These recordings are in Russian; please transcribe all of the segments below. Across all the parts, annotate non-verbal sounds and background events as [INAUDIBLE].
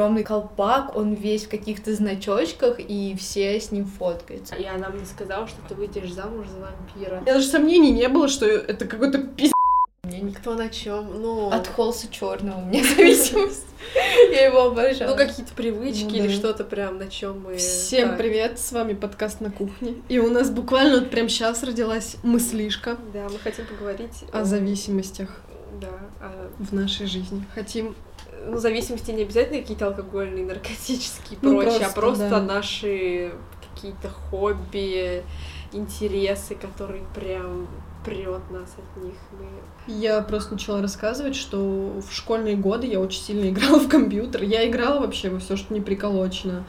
огромный колпак, он весь в каких-то значочках, и все с ним фоткаются. И она мне сказала, что ты выйдешь замуж за вампира. Меня даже сомнений не было, что это какой-то пиздец. Мне не Кто на чем? Ну, От холса черного у меня [LAUGHS] зависимость. Я его обожаю. ну какие-то привычки Ну или что-то прям на чем мы. Всем привет, с вами подкаст на кухне. И у нас буквально вот прям сейчас родилась мыслишка Да, мы хотим поговорить о зависимостях Да, в нашей жизни. Хотим ну, зависимости не обязательно какие-то алкогольные, наркотические и Ну, прочее, просто, а просто да. наши какие-то хобби, интересы, которые прям прет нас от них. Мы... Я просто начала рассказывать, что в школьные годы я очень сильно играла в компьютер. Я играла вообще во все, что не приколочено.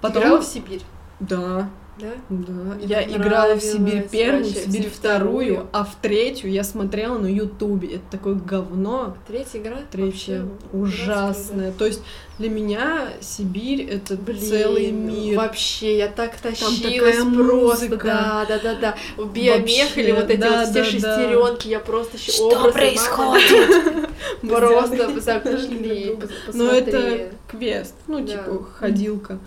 Потом... Играла в Сибирь, Да, да? да. Мне я играла в Сибирь первую, в Сибирь вторую, вторую. а в третью я смотрела на Ютубе. Это такое говно. Третья игра? Третья ужасная. То есть для меня Сибирь это Блин, целый мир. Вообще, я так тащилась такая просто. музыка. Да, да, да, да. В биомех или вот эти да, вот все да, да. шестеренки, я просто щ- Что образы происходит? [LAUGHS] Просто зашли, Но посмотрели. это квест. Ну, Да. типа, ходилка.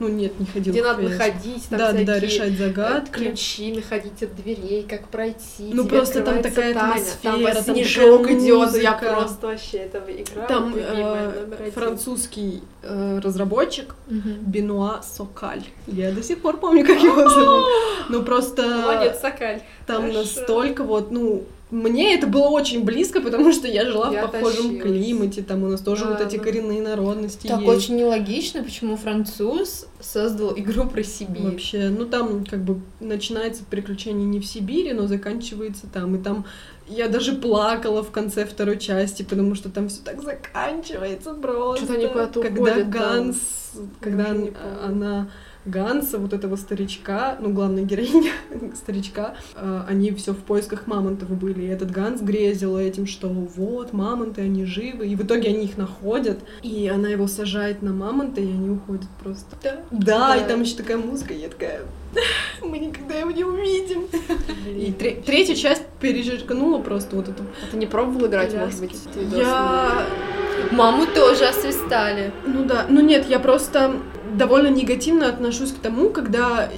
Ну, нет, не ходилка. Где надо находить, там Да, да, решать э, загадки. ключи находить от дверей, как пройти. Ну, просто там такая тайна, атмосфера, там там снежок идет, я просто вообще этого играю. Там э, французский э, разработчик Мгм. Бенуа Сокаль. Я до сих пор помню, как его [LAUGHS] зовут. Ну, просто Молодец, Сокаль. там Хорошо. настолько вот, ну, мне это было очень близко, потому что я жила Я в похожем тащилась. климате, там у нас тоже Да, вот эти да. коренные народности Так есть. очень нелогично, почему француз создал игру про Сибирь. Вообще, ну там как бы начинается приключение не в Сибири, но заканчивается там. И там я даже плакала в конце второй части, потому что там все так заканчивается просто. Что-то они куда-то Когда уходят там. Ганс, когда она Ганса, вот этого старичка, ну, главная героиня [LAUGHS] старичка, э, они все в поисках мамонтов были. И этот Ганс грезил этим, что вот, мамонты, они живы. И в итоге они их находят. И она его сажает на мамонта, и они уходят просто. Да. Да, Да. и там еще такая музыка, я такая, [LAUGHS] мы никогда его не увидим. И тре- третья часть перечеркнула просто вот эту. А ты не пробовал играть, может быть? ты Я, Маму тоже освистали. ну да, ну нет, я просто довольно негативно отношусь к тому, когда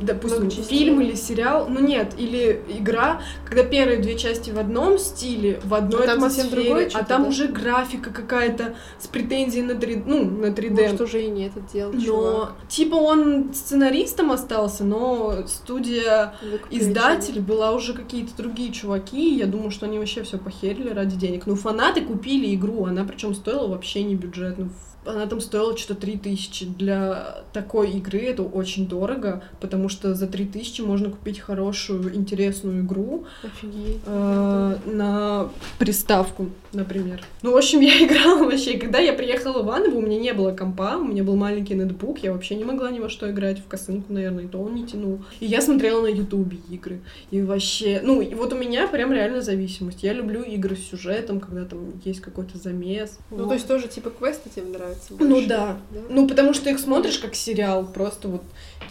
допустим, фильм или сериал, ну нет, или игра, когда первые две части в одном стиле, в одной А там атмосфере, а там да? уже графика какая-то с претензией на 3D, ну, на 3D. Может, уже и не это делал, Но, чувак. типа, он сценаристом остался, но студия Выкупили издатель была уже какие-то другие чуваки. Я думаю, что они вообще все похерили ради денег. Ну, фанаты купили игру, она причем стоила вообще не бюджетно. Она там стоила что-то 3000. Для такой игры это очень дорого, потому что за 3000 можно купить хорошую, интересную игру Офигеть. э, на приставку, например. Ну, в общем, [LAUGHS] я играла вообще. Когда я приехала в Иваново, у меня не было компа, у меня был маленький ноутбук, я вообще не могла ни во что играть, в косынку, наверное, и то он не тянул. И я смотрела на Ютубе игры. И вообще, ну, и вот у меня прям реально зависимость. Я люблю игры с сюжетом, когда там есть какой-то замес. Ну, Вот. то есть тоже типа квесты тебе нравятся Ну больше, да. да? Ну, потому что их смотришь как сериал, просто вот,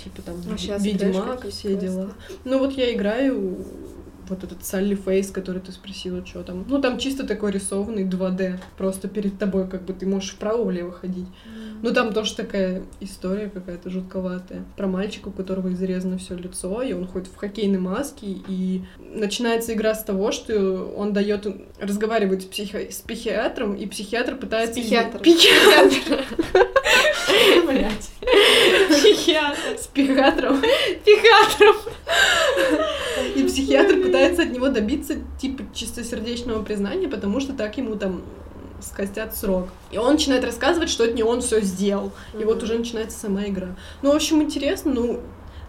типа там, щас Ведьмак, какие все квесты? дела. Ну, вот я играю вот этот Салли Фейс, который ты спросила, что там. Ну, там чисто такой рисованный 2D. Просто перед тобой, как бы ты можешь вправо-влево ходить. Ну, там тоже такая история какая-то жутковатая. Про мальчика, у которого изрезано все лицо, и он ходит в хоккейной маске, и начинается игра с того, что он дает разговаривать с, психо- с психиатром, и психиатр пытается... С психиатром. Психиатр. Блять. С психиатром. Психиатром. Психиатр пытается от него добиться, типа, чистосердечного признания, потому что так ему там скостят срок. И он начинает рассказывать, что это не он все сделал. И вот уже начинается сама игра. Ну, в общем, интересно, ну,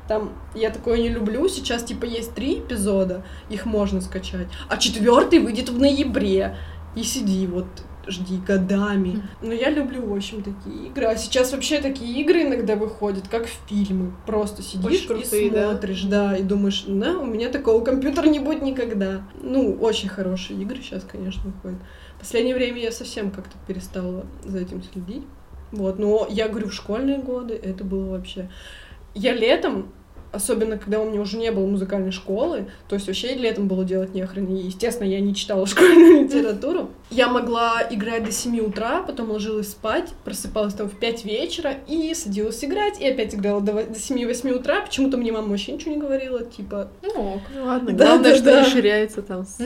там, я такое не люблю. Сейчас, типа, есть три эпизода, их можно скачать. А четвертый выйдет в ноябре. И сиди, вот, жди годами. Но я люблю, в общем, такие игры. А сейчас вообще такие игры иногда выходят, как фильмы. Просто сидишь крутые, и да? смотришь, да? и думаешь, да, у меня такого компьютера не будет никогда. Ну, очень хорошие игры сейчас, конечно, выходят. В последнее время я совсем как-то перестала за этим следить. Вот, но я говорю, в школьные годы это было вообще... Я летом, особенно когда у меня уже не было музыкальной школы, то есть вообще летом было делать нехрен. И, естественно, я не читала [LAUGHS] школьную литературу. Я могла играть до 7 утра, потом ложилась спать, просыпалась там в 5 вечера и садилась играть, и опять играла до 7-8 утра. Почему-то мне мама вообще ничего не говорила, типа... Ну, ок. Ну ладно, Да, главное, да, что да. расширяется там с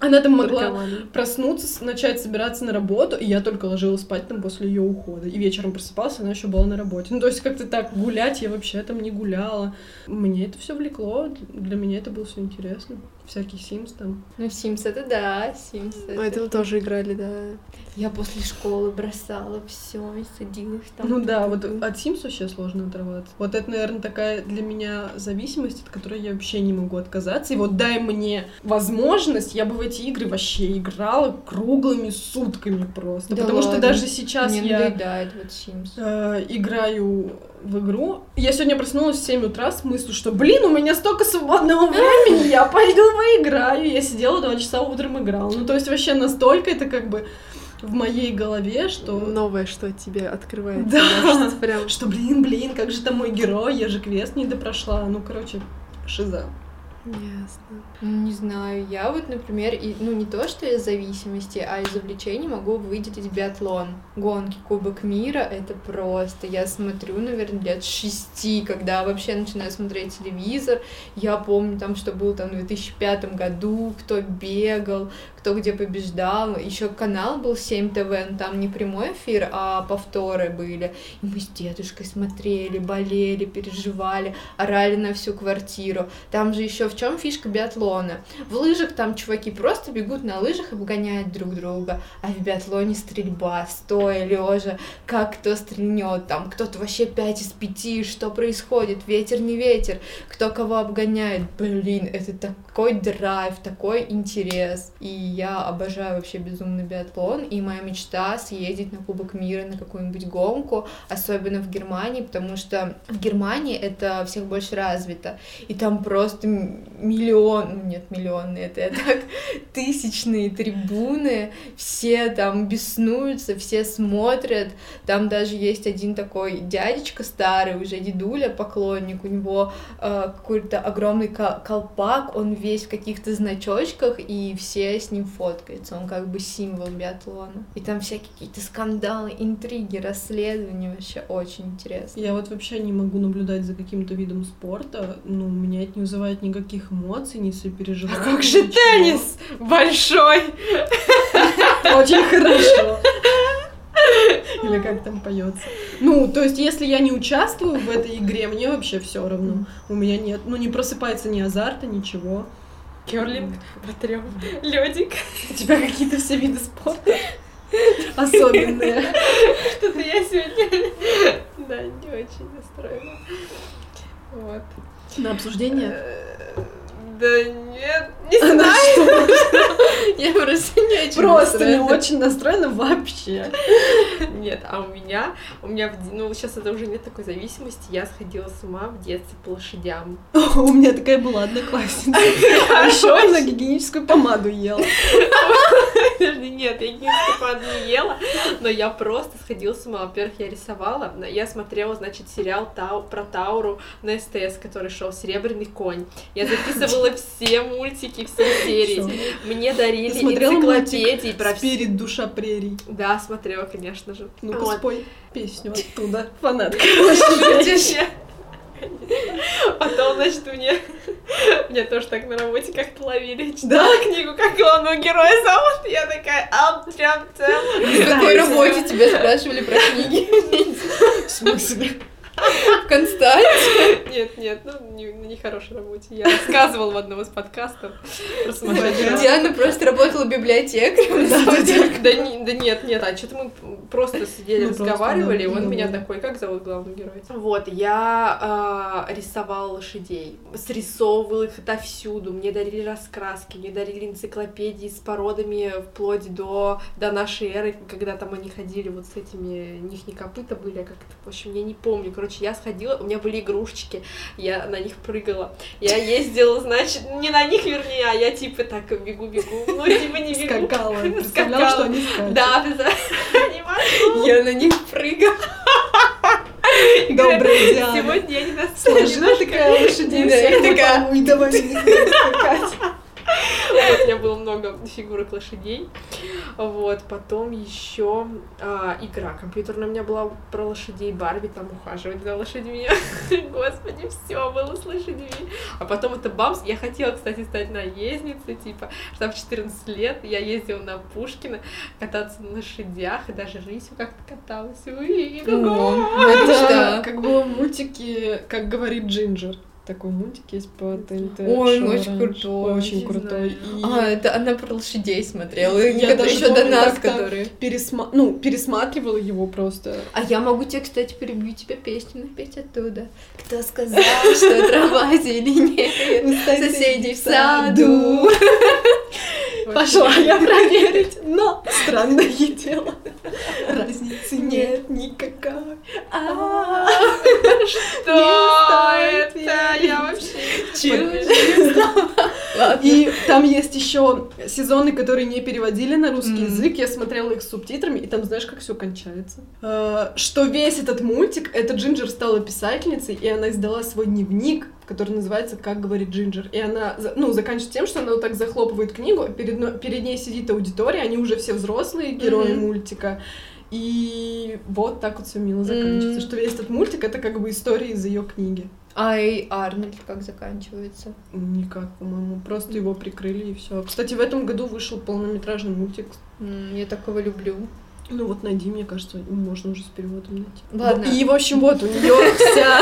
Она там могла проснуться, начать собираться на работу, и я только ложилась спать там после ее ухода. И вечером просыпался, она еще была на работе. Ну, то есть как-то так гулять я вообще там не гуляла. Мне это все влекло, для меня это было все интересно. Всякий Sims там. Ну, Sims это да, Sims Ну, это мы тоже играли, да. Я после школы бросала все и садилась там. Ну да, вот от Sims вообще сложно оторваться. Вот это, наверное, такая для меня зависимость, от которой я вообще не могу отказаться. И вот дай мне возможность, я бы в эти игры вообще играла круглыми сутками просто. Да Потому что ладно? даже сейчас Мне я надоедает вот Sims. э, играю в игру. Я сегодня проснулась в 7 утра с мыслью, что, блин, у меня столько свободного [LAUGHS] времени, я пойду поиграю. Я сидела два часа утром играла. Ну, то есть вообще настолько это как бы в моей голове, что... Новое, что тебе открывается. Да. прям... Что, блин, блин, как же там мой герой, я же квест не допрошла. Ну, короче, шиза. Ясно. Не знаю, я вот, например, и, ну не то, что из зависимости, а из увлечений могу выделить биатлон. Гонки, Кубок мира, это просто, я смотрю, наверное, лет шести, когда вообще начинаю смотреть телевизор. Я помню там, что был там в 2005 году, кто бегал, кто где побеждал. Еще канал был 7 ТВ, но там не прямой эфир, а повторы были. И мы с дедушкой смотрели, болели, переживали, орали на всю квартиру. Там же еще в чем фишка биатлона? В лыжах там чуваки просто бегут на лыжах и обгоняют друг друга, а в биатлоне стрельба, стоя, лежа, как кто стрельнет, там кто-то вообще 5 из 5, что происходит, ветер не ветер, кто кого обгоняет, блин, это такой драйв, такой интерес, и я обожаю вообще безумно биатлон, и моя мечта съездить на Кубок мира, на какую-нибудь гонку, особенно в Германии, потому что в Германии это всех больше развито, и там просто миллион, ну нет, миллионные, это я так, [LAUGHS] тысячные трибуны, все там беснуются, все смотрят, там даже есть один такой дядечка старый, уже дедуля, поклонник, у него э, какой-то огромный ко- колпак, он весь в каких-то значочках, и все с ним фоткаются, он как бы символ биатлона. И там всякие какие-то скандалы, интриги, расследования, вообще очень интересно. Я вот вообще не могу наблюдать за каким-то видом спорта, ну, меня это не вызывает никаких эмоций, ни сопереживаний. А как же ничего. теннис большой? Очень хорошо. Или как там поется. Ну, то есть, если я не участвую в этой игре, мне вообще все равно. У меня нет, ну, не просыпается ни азарта, ничего. Керлинг, протрем, ледик. У тебя какие-то все виды спорта особенные. Что-то я сегодня, да, не очень настроена. Вот. На обсуждение? Да нет, не На знаю. [LAUGHS] Я просто не очень Просто не очень настроена вообще. Нет, а у меня, у меня, ну сейчас это уже нет такой зависимости, я сходила с ума в детстве по лошадям. [LAUGHS] У меня такая была одноклассница. А еще она гигиеническую помаду ела. [LAUGHS] Подожди, нет, я гигиеническую помаду не ела, но я просто сходила с ума. Во-первых, я рисовала, я смотрела, значит, сериал Тау, про Тауру на СТС, который шел «Серебряный конь». Я записывала все мультики, все серии. Мне дарили энциклопедии про. Спирит душа прерий. Да, смотрела, конечно же. Ну-ка спой песню [LAUGHS] оттуда. Фанатка. Потом, значит, мне... Меня тоже так на работе как-то ловили. Читала книгу, как главного героя зовут. Я такая, ам, трям. В какой работе тебя спрашивали про книги? [LAUGHS] В смысле? В Константе? [LAUGHS] Нет, нет, ну, не, на нехорошей работе. Я рассказывала в одном из подкастов про сумасшедшего. Диана просто работала библиотекарем. Да, да, да. Да, не- да нет, нет, а что-то мы просто сидели, Ну, просто, разговаривали, и он меня да. такой, как зовут главного героя? Вот, я а, рисовала лошадей, срисовывала их отовсюду, мне дарили раскраски, мне дарили энциклопедии с породами вплоть до, до нашей эры, когда там они ходили вот с этими, у них не копыта были, а как-то, в общем, я не помню, короче, я сходила, у меня были игрушечки, я на них прыгала, я ездила, значит, не на них, вернее, а я типа так бегу-бегу, ну, типа не бегу. Скакала. Представляла, что они скачут. Да, понимаешь? [LAUGHS] Я на них прыгала. Добрая Диана. Сегодня я не настроена. Сложила такая всех такая. давай [LAUGHS] скакать. [LAUGHS] У меня было много фигурок лошадей. Вот, потом еще а, игра компьютерная у меня была про лошадей. Барби там ухаживать за лошадьми. [LAUGHS] Господи, все было с лошадьми. А потом это бамс. Я хотела, кстати, стать наездницей, типа, что в 14 лет я ездила на Пушкина кататься на лошадях, и даже рысью как-то каталась. Уи, Это как было в мультике, как говорит Джинджер. Такой мультик есть по ТНТ. Ой, шоу очень раньше. крутой, Очень крутой. И А, это она про лошадей смотрела. Я даже еще до помню, нас, как-то которые. пересма... ну, пересматривала его просто. А я могу тебе, кстати, перебью тебе песню напеть оттуда. Кто сказал, что трава [LAUGHS] зеленее соседей в саду? Пошла я проверить, но странное [LAUGHS] дело. Разницы нет никакой. А, [LAUGHS] Что это? Я вообще... Ладно. И там есть еще сезоны, которые не переводили на русский язык. Я смотрела их с субтитрами, и там знаешь, как все кончается. Э, Что весь этот мультик, это Джинджер стала писательницей, и она издала свой дневник, который называется «Как говорит Джинджер». И она, ну, заканчивает тем, что она вот так захлопывает книгу, а перед, перед ней сидит аудитория, они уже все взрослые герои Мгм. мультика. И вот так вот все мило заканчивается. М. Что весь этот мультик это как бы история из ее книги. А и Арнольд как заканчивается? Никак, по-моему. Просто его прикрыли и все. Кстати, в этом году вышел полнометражный мультик. Я такого люблю. Ну вот найди, мне кажется, можно уже с переводом найти. Ладно. И, в общем, вот у нее вся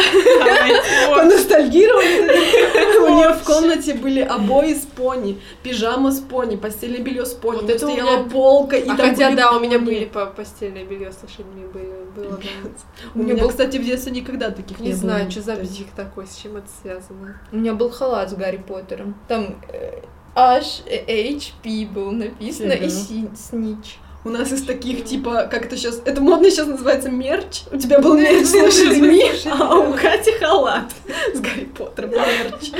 поностальгировали. У нее в комнате были обои с пони, пижама с пони, постельное белье с пони. Вот это стояла полка, и А хотя, да, у меня были по постельное белье с лошадьми были, было, да. У У меня был- кстати, в детстве никогда таких не, Не было. знаю, что за бзик такой, с чем это связано. У меня был халат с Гарри Поттером. Там э, H, э, HP был написано и Снич. У нас из таких, типа, как это сейчас, это модно сейчас называется мерч. У тебя был мерч с лошадьми, а у Кати халат с Гарри Поттером мерч.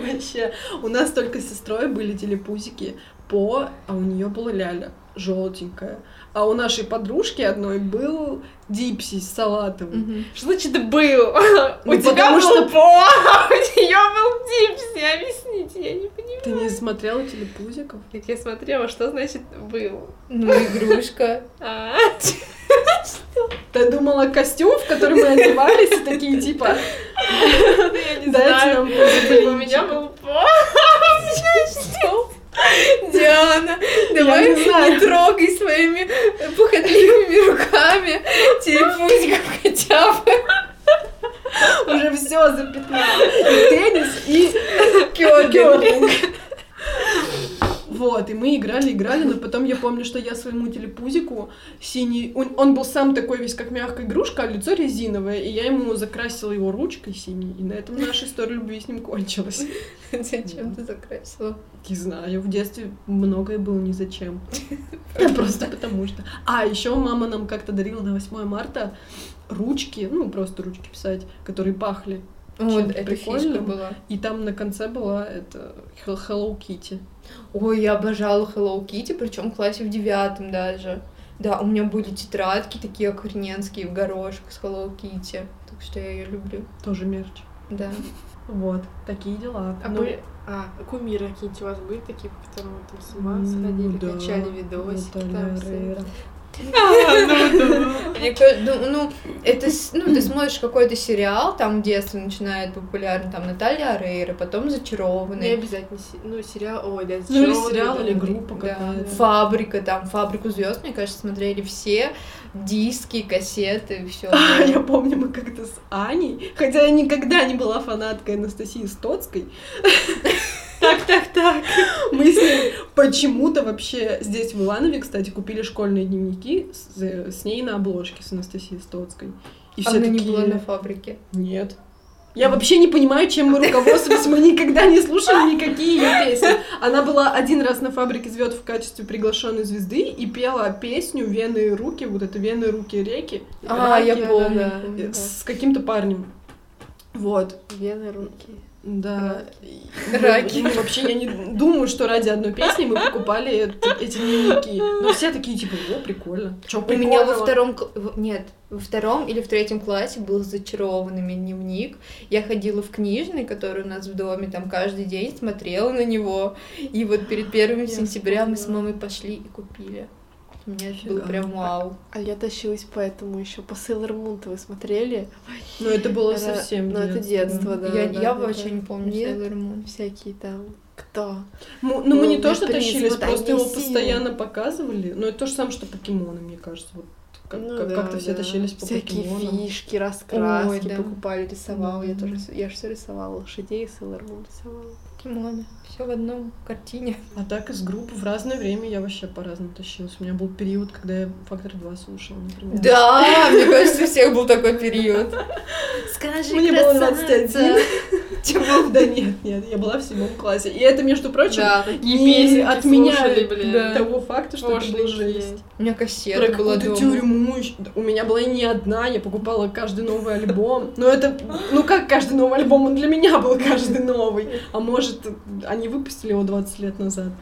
Вообще, у нас только с сестрой были телепузики по, а у нее была ляля желтенькая. А у нашей подружки одной был дипси с салатовым. Мгм. Что значит был? У Ну, тебя потому был что- по, а [LAUGHS] у нее был дипси. Объясните, я не понимаю. Ты не смотрела телепузиков? Как я смотрела, что значит был? Ну, игрушка. [LAUGHS] А, Ты думала костюм, в который мы одевались, и такие типа, я не знаю. нам У меня был по. [LAUGHS] Диана, давай не не трогай своими пухотливыми руками телепузиков хотя бы. Уже все запятнало. И теннис, и Кёрлинг. Вот, и мы играли, играли, но потом я помню, что я своему телепузику синий... Он, он был сам такой весь как мягкая игрушка, а лицо резиновое, и я ему закрасила его ручкой синей, и на этом наша история любви с ним кончилась. [LAUGHS] Зачем ты закрасила? Не знаю, в детстве многое было ни зачем. [LAUGHS] Просто потому что. А, еще мама нам как-то дарила на 8 марта ручки, ну, просто ручки писать, которые пахли. Вот, фишка прикольным. была. И там на конце была это Hel- Hello Kitty. Ой, я обожала Hello Kitty, причем в классе в девятом даже. Да, у меня были тетрадки такие охрененские в горошек с Hello Kitty. Так что я ее люблю. Тоже мерч. Да. Вот, такие дела. А, Ну, были... а, кумиры какие-то у вас были такие, по которым вы там с ума ну сходили, да, качали видосики Наталья там все. Орейро. Мне ка- ну, ну, это, ну, ты [CLEARS THROAT] смотришь какой-то сериал, там в детстве начинает популярен, там Наталья Арейра, потом Не Зачарованный, обязательно, ну, сериал, ой, да, Ну, или сериал, да. или группа да, какая-то. Фабрика, там Фабрику звезд, мне кажется, смотрели все, диски, кассеты, все. А, [LAUGHS] я помню, мы как-то с Аней, хотя я никогда не была фанаткой Анастасии Стоцкой, [LAUGHS] Так, так, так. Мы с ней почему-то вообще здесь в Иванове, кстати, купили школьные дневники с, с ней на обложке с Анастасией Стоцкой. И все Она не такие... была на фабрике. Нет. Я вообще не понимаю, чем мы руководствовались. Мы никогда не слушали никакие ее песни. Она была один раз на фабрике звезд в качестве приглашенной звезды и пела песню Вены руки, вот это Вены руки реки. А, я помню. да, помню, да. С каким-то парнем. Вот. Вены руки. Да. Раки. Ну, вообще, я не думаю, что ради одной песни мы покупали эт- эти дневники. Но все такие, типа, о, прикольно. Чё У меня во втором... Нет, во втором или в третьем классе был зачарованный дневник. Я ходила в книжный, который у нас в доме, там каждый день смотрела на него. И вот перед первым сентября мы с мамой пошли и купили. У меня Фига. прям вау. А я тащилась поэтому еще по Sailor Moon вы смотрели? Ну, это было Это- совсем Ну, это детство, да. я да, я да, вообще да. не помню Нет? Sailor Moon. Всякие там... Кто? Ну, ну, мы не Ну, то, что тащились, вот просто его силы. постоянно показывали. Но это то же самое, что покемоны, мне кажется. Вот как, ну, как, да, как-то да. все тащились по Всякие покемонам. фишки, раскраски Ой, да. покупали, рисовал. Да, я да. тоже я же все рисовала. Лошадей, Sailor рисовала. Покемоны. Все в одном картине. А так из группы в разное время я вообще по-разному тащилась. У меня был период, когда я фактор 2 слушала, например. Да, мне кажется, у всех был такой период. Скажи, Мне было 21 чем был... Да нет, нет, я была в седьмом классе. И это, между прочим, да, не отменяли слушали, того факта, что Пошлики. это была жесть. У меня кассета Про была дома. тюрьму. У меня была и не одна, я покупала каждый новый альбом. Но это, ну как каждый новый альбом, он для меня был каждый новый. А может, они выпустили его 20 лет назад.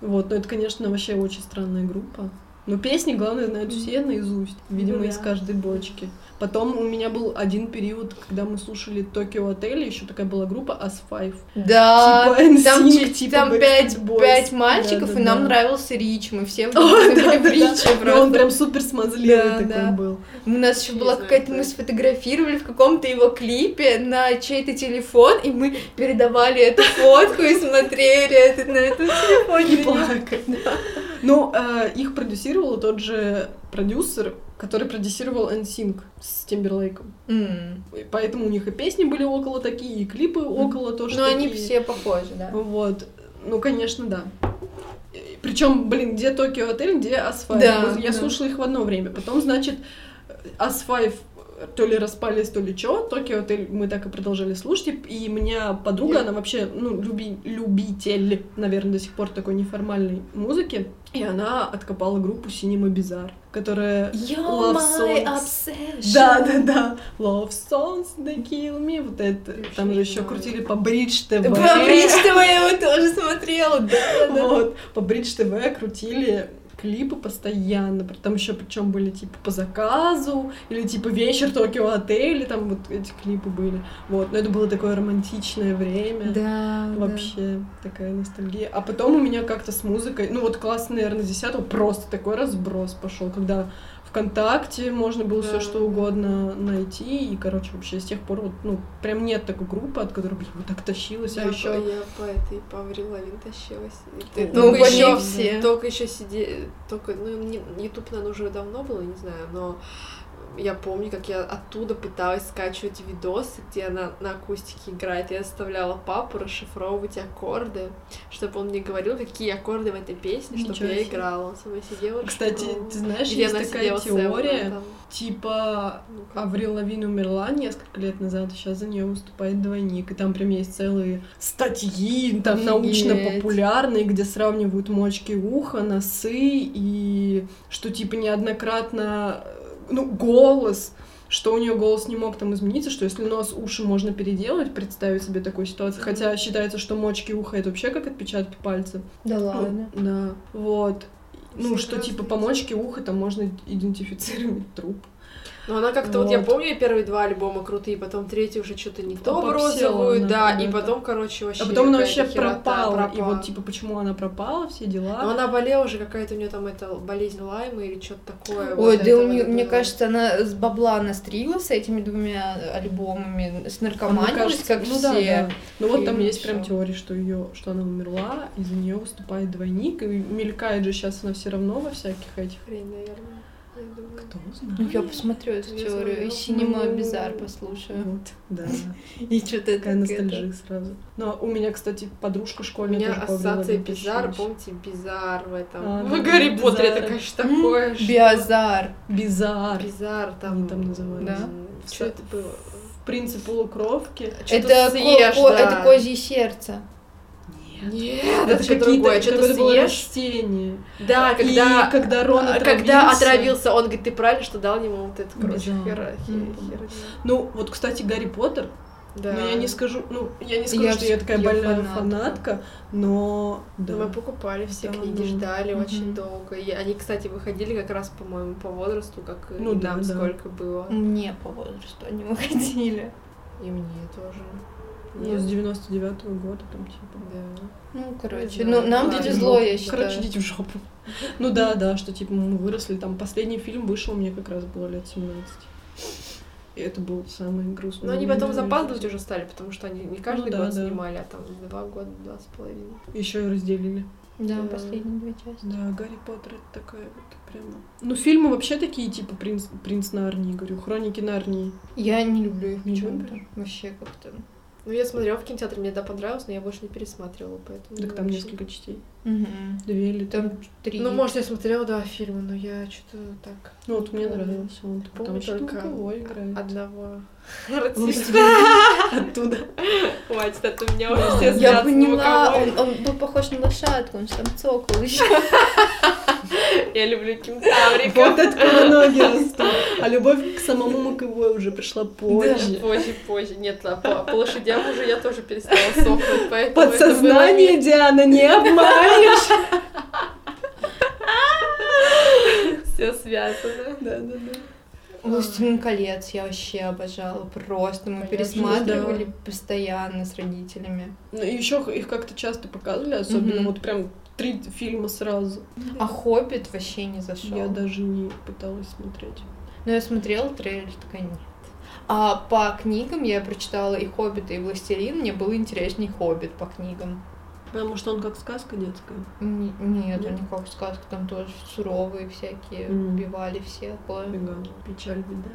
Вот, но это, конечно, вообще очень странная группа. Но песни, главное, знают все наизусть. Видимо, да. из каждой бочки. Потом у меня был один период, когда мы слушали Токио Отель, еще такая была группа As Five. Да, Типа NSYNC, там, типа там пять, Boys. пять мальчиков, Да-да-да. и нам нравился Рич, мы все [LAUGHS] О, да, в да, Риче да. Но он просто. прям супер смазливый Да, такой да. был. У нас еще была какая-то, мы сфотографировали в каком-то его клипе на чей-то телефон, и мы передавали эту [LAUGHS] фотку и смотрели это на этом [LAUGHS] телефоне. И плакать. Ну, э, их продюсировал тот же продюсер, который продюсировал NSYNC с Тимберлейком. И Поэтому у них и песни были около такие, и клипы около тоже Ну, они такие. все похожи, да. Вот. Ну, конечно, да. Причем, блин, где Tokio Hotel, где US5. Да, Я да. слушала их в одно время. Потом, значит, US5 то ли распались, то ли чё. Tokio Hotel мы так и продолжали слушать. И- меня подруга, Я- она вообще, ну, люби, любитель, наверное, до сих пор такой неформальной музыки. И она откопала группу Cinema Bizarre, которая... You're Love my songs. obsession. Да, да, да. Love songs, they kill me. Вот это. Там же еще крутили по Bridge TV. По Бридж ТВ я его тоже смотрела, да, да, да. Вот, по Бридж ТВ крутили клипы постоянно, там еще причем были типа по заказу, или типа вечер Токио отеле, там вот эти клипы были. Вот, но это было такое романтичное время. Да, Вообще такая ностальгия. А потом у меня как-то с музыкой, ну вот класс, наверное, 10 просто такой разброс пошел, когда ВКонтакте можно было все Да. что угодно найти. И, короче, вообще с тех пор вот, ну, прям нет такой группы, от которой бы я вот так тащилась. Я, а по- еще я по этой, по Аврил Лавин тащилась. И ты Ну, только еще, все. только еще сидели, только, ну, не- YouTube, наверное, уже давно было, не знаю, но я помню, как я оттуда пыталась скачивать видосы, где она на акустике играет. Я заставляла папу расшифровывать аккорды, чтобы он мне говорил, какие аккорды в этой песне, чтобы Ничего я себе. играла. Он со мной сидела, Кстати, расшифровывала. ты знаешь, Где есть такая теория, там. типа Ну-ка. Аврил Лавин умерла несколько лет назад, и сейчас за нее выступает двойник, и там прям есть целые статьи, там научно-популярные, где сравнивают мочки уха, носы, и что типа неоднократно, ну, голос, что у нее голос не мог там измениться, что если нос, уши можно переделать, представить себе такую ситуацию, хотя считается, что мочки уха это вообще как отпечатки пальцев. Да Ну, ладно. Да, вот. Ну, Все что типа по мочке уха там можно идентифицировать труп. Ну, она как-то, вот. я Вот. помню, первые два альбома крутые, потом третий уже что-то не то в розовую, да, и потом, короче, вообще А потом она вообще херота пропала. И пропала. вот типа почему она пропала, все дела. Но она болела уже, какая-то у нее там это болезнь Лайма или что-то такое. Ой, вот да у нее, мне кажется, она с бабла настригла с этими двумя альбомами, с А мне наркоманией, кажется, как ну все. да, да. Ну вот там есть прям теория, что ее, что она умерла, из-за нее выступает двойник, и мелькает же сейчас она все равно во всяких этих. Хрень, наверное. Кто Ну, знает. я посмотрю эту Я теорию, и. Синема Ну, Бизар послушаю. Вот, да. [LAUGHS] И что-то Такая ностальжия сразу. Ну, а у меня, кстати, подружка У школьная меня по Аврил ассоциация Бизар, помните, Бизар в этом. А, в да, Гарри да, Поттере это, конечно, такое. что- Биозар. Бизар. Бизар там. Они там назывались. Да? Что это было? В принципе, полукровки. Это, съешь, ко- ко- да. это козье сердце. Нет, Это это что какие-то, другое. Что-то съешь. растение. Да, когда... И когда Рон а, отравился... Когда отравился, он говорит, ты правильно, что дал ему вот это, короче, Бизар. хера, хе- Мгм. херня. Ну, вот, кстати, Гарри Поттер, Да. Ну, я не скажу, ну, я не скажу, Я что я такая я больная фанатка. фанатка, но да. Ну, Мы покупали все Да, книги, ну, ждали мгм. очень долго. И они, кстати, выходили как раз, по-моему, по возрасту, как и Ну да, нам да. сколько было. Мне по возрасту они выходили. И мне тоже. Ну, с 99-го года там типа. Да. Ну, короче, знаю. ну, нам повезло, я Короче, считаю. идите в жопу. [LAUGHS] Ну да, да, что типа мы выросли. Там последний фильм вышел, мне как раз было лет 17. И это был самый грустный. Но они потом запаздывать уже стали, потому что они не каждый Ну да, год да. снимали, а там два года, два с половиной. Еще и разделили. Да, Да. последние две части. Да, Гарри Поттер это такая вот прямо. Ну, фильмы вообще такие, типа Принц, Принц Нарнии, говорю, Хроники Нарнии. Я не люблю их Не? Вообще как-то. Ну, я смотрела в кинотеатре, мне да понравилось, но я больше не пересматривала, поэтому... Так там очень. несколько частей. Мгм. Две или. Там три. Ну, может, я смотрела, да, фильмы, но я что-то так... Ну, вот мне помню. нравился он. Потому Помню что только кого играет. Одного [LAUGHS] Оттуда. Хватит, это у меня уже все Я поняла, он был похож на лошадку, он же там цокал еще. [LAUGHS] Я люблю кентавриков. Вот откуда ноги растут. А любовь к самому Маковой уже пришла позже. Позже, позже. Нет, а по, по лошадям уже я тоже перестала сохнуть, поэтому Подсознание, Диана, не обманешь. все связано. Да, да, да. «Властелин колец» я вообще обожала, просто мы Конечно, пересматривали постоянно с родителями. Ну, еще их как-то часто показывали, особенно Мгм. вот прям три фильма сразу. А «Хоббит» вообще не зашел. Я даже не пыталась смотреть. Но я смотрела трейлер, такая нет. А по книгам я прочитала и «Хоббита», и «Властелин», мне было интересней «Хоббит» по книгам. Потому что он как сказка детская. Н- Нет, Нет? они как сказка, там тоже суровые всякие, Мгм. убивали всех. Бега. Печаль, беда,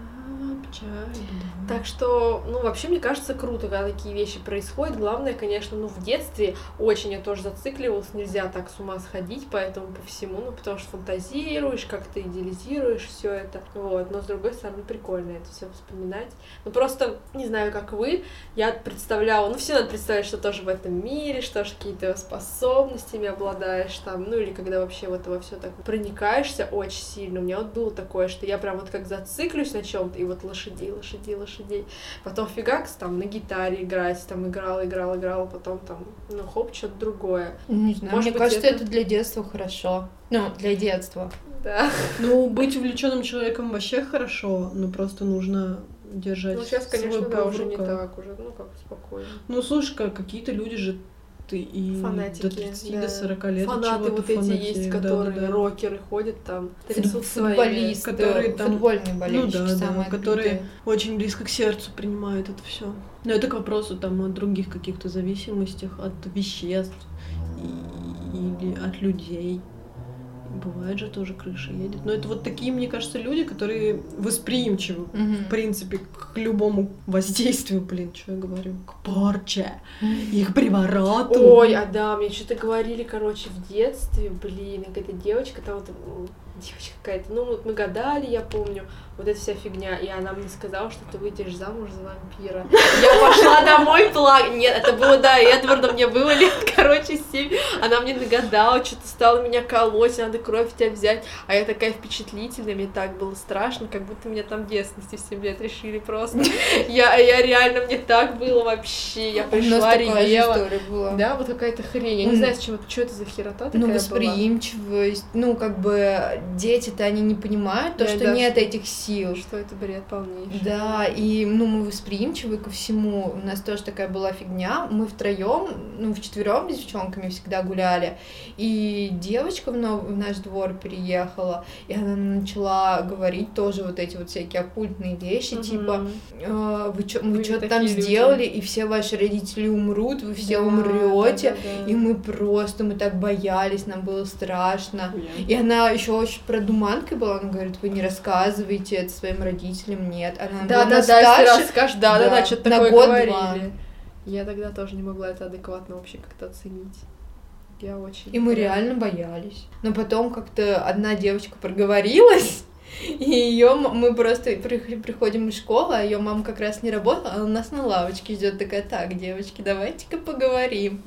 печаль, беда. Так что, ну, вообще, мне кажется, круто, когда такие вещи происходят. Главное, конечно, ну, в детстве очень я тоже зацикливалась, нельзя так с ума сходить, поэтому по всему, ну, потому что фантазируешь, как-то идеализируешь все это, вот. Но, с другой стороны, прикольно это все вспоминать. Ну, просто, не знаю, как вы, я представляла, ну, все надо представлять, что тоже в этом мире, что же какие-то способностями обладаешь там, ну, или когда вообще в это во все так проникаешься очень сильно. У меня вот было такое, что я прям вот как зациклюсь на чем-то, и вот лошадей, лошадей, лошадей. Потом фигакс там на гитаре играть, там играла, играла, играла, потом там, ну, хоп, что-то другое. Не знаю, Может мне быть, кажется, это- это для детства хорошо. Ну, для детства. Да. Ну, быть увлеченным человеком вообще хорошо, но просто нужно держать Ну, сейчас, конечно, свой да, уже не так, уже, ну, как спокойно. Ну, слушай, как какие-то люди же и Фанатики, до 30, да. до 40 лет Фанаты вот эти фанатеют. есть, Да, да, которые да. рокеры ходят там, трясут. Футболисты, которые там- футбольные болельщики да, да, самые которые- отбитые. Очень близко к сердцу принимают это все. Но это к вопросу там о других каких-то зависимостях, от веществ и- или от людей. Бывает же тоже крыша едет. Но это вот такие, мне кажется, люди, которые восприимчивы Мгм. в принципе, к любому воздействию, блин, что я говорю, к порче, и к привороту. Ой, а да, мне что-то говорили, короче, в детстве, блин, какая-то девочка, там вот девочка какая-то, ну вот мы гадали, я помню, вот эта вся фигня, и она мне сказала, что ты выйдешь замуж за вампира. Я пошла домой плакать. Нет, это было, да, Эдварда, мне было лет, [LAUGHS] короче, семь. Она мне нагадала, что-то стала меня колоть, надо кровь у тебя взять. А я такая впечатлительная, мне так было страшно, как будто меня там в детстве в 7 лет решили просто. [LAUGHS] Я, я реально, мне так было вообще, я пришла, ревела. Да, вот какая-то хрень. Я не знаю, с чего, что это за херота такая Ну, восприимчивость, ну, как бы дети-то они не понимают то, что нет этих сил. Что это бред полнейший. Да, и ну мы восприимчивы ко всему. У нас тоже такая была фигня. Мы втроем, ну вчетвером с девчонками всегда гуляли. И девочка в, нов- в наш двор переехала, и она начала говорить тоже вот эти вот всякие оккультные вещи, Мгм. типа э, вы что Вы что-то там люди. сделали, и все ваши родители умрут, вы все Да, умрете. да, да, да. И мы просто, мы так боялись, нам было страшно. Я- И она еще очень продуманкой была, она говорит, вы не рассказывайте это своим родителям, нет. Она Да, да, да, если старше, расскажешь, да, да, Да, да, что-то на такое год-два. говорили. Я тогда тоже не могла это адекватно вообще как-то оценить. Я очень. И мы реально боялись. Но потом как-то одна девочка проговорилась, [LAUGHS] и ее мы просто при- приходим из школы, а ее мама как раз не работала, она нас на лавочке ждет такая, так, девочки, давайте-ка поговорим.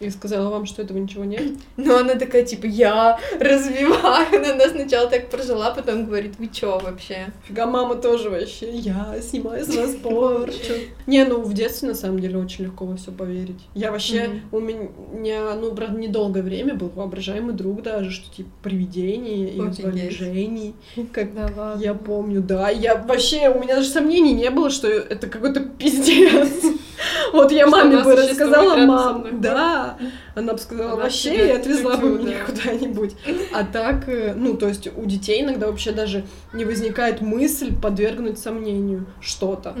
И сказала вам, что этого ничего нет? [CLEARS THROAT] Но она такая, типа, я развиваю. [LAUGHS] Она сначала так прожила, потом говорит, вы чё вообще? Фига, мама тоже вообще, я снимаю с вас [LAUGHS] порчу. Не, ну в детстве на самом деле очень легко во все поверить. Я вообще, у меня, ну, правда, недолгое время был воображаемый друг даже, что типа привидения и Жени. Как я помню, да. Я вообще, у меня даже сомнений не было, что это какой-то пиздец. [LAUGHS] Вот я маме бы рассказала, мам, да, она бы сказала, вообще, и отвезла бы меня куда-нибудь. А так, э, ну, то есть у детей иногда вообще даже не возникает мысль подвергнуть сомнению что-то.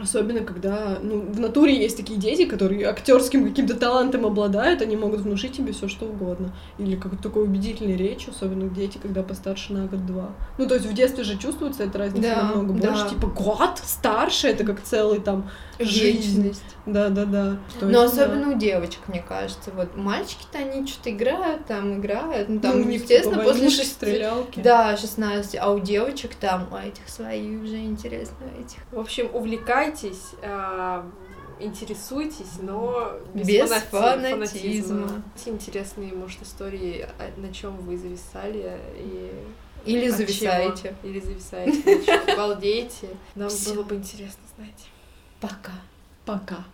Особенно, когда, ну, в натуре есть такие дети, которые актерским каким-то талантом обладают, они могут внушить тебе все что угодно. Или какой-то такой убедительной речью, особенно дети, когда постарше на год-два. Ну, то есть в детстве же чувствуется эта разница да, намного больше. Типа, год старше, это как целый там Жизнь. Да, да, да. Но особенно да. у девочек, мне кажется. Вот мальчики-то они что-то играют, там играют. Ну, там, ну, естественно, типа, после шести... стрелялки. Да, 16. А у девочек там, у этих свои уже интересно, этих. В общем, увлекайтесь, э, интересуйтесь, но без, без фанати... фанатизма. фанатизма. Интересные, может, истории, а, на чем вы зависали и или зависаете. Или зависаете. [LAUGHS] Балдеете. Нам было бы интересно знать. Пока. Пока.